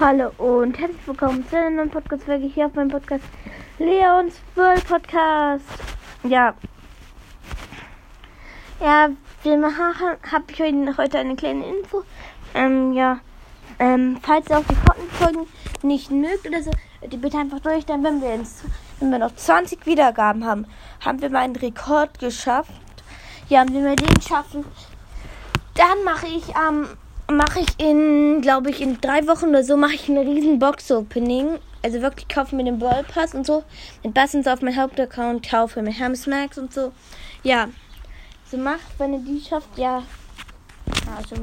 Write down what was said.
Hallo und herzlich willkommen zu einer neuen Podcast-Folge hier auf meinem Podcast Leons World Podcast. Ja. Ja, wir machen, habe ich heute, heute eine kleine Info. Ähm, ja. Ähm, falls ihr auch die Fortnite-Folgen nicht mögt oder so, die bitte einfach durch, dann wenn wir, ins, wenn wir noch 20 Wiedergaben haben, haben wir mal einen Rekord geschafft. Ja, wenn wir den schaffen, dann mache ich am mache ich in, glaube ich, in drei Wochen oder so mache ich eine riesen Box-Opening. Also wirklich kaufe mir den Ballpass und so. Mit Buttons auf meinem Hauptaccount, kaufe mir Hermes Max und so. Ja. So macht, wenn ihr die schafft, ja. Also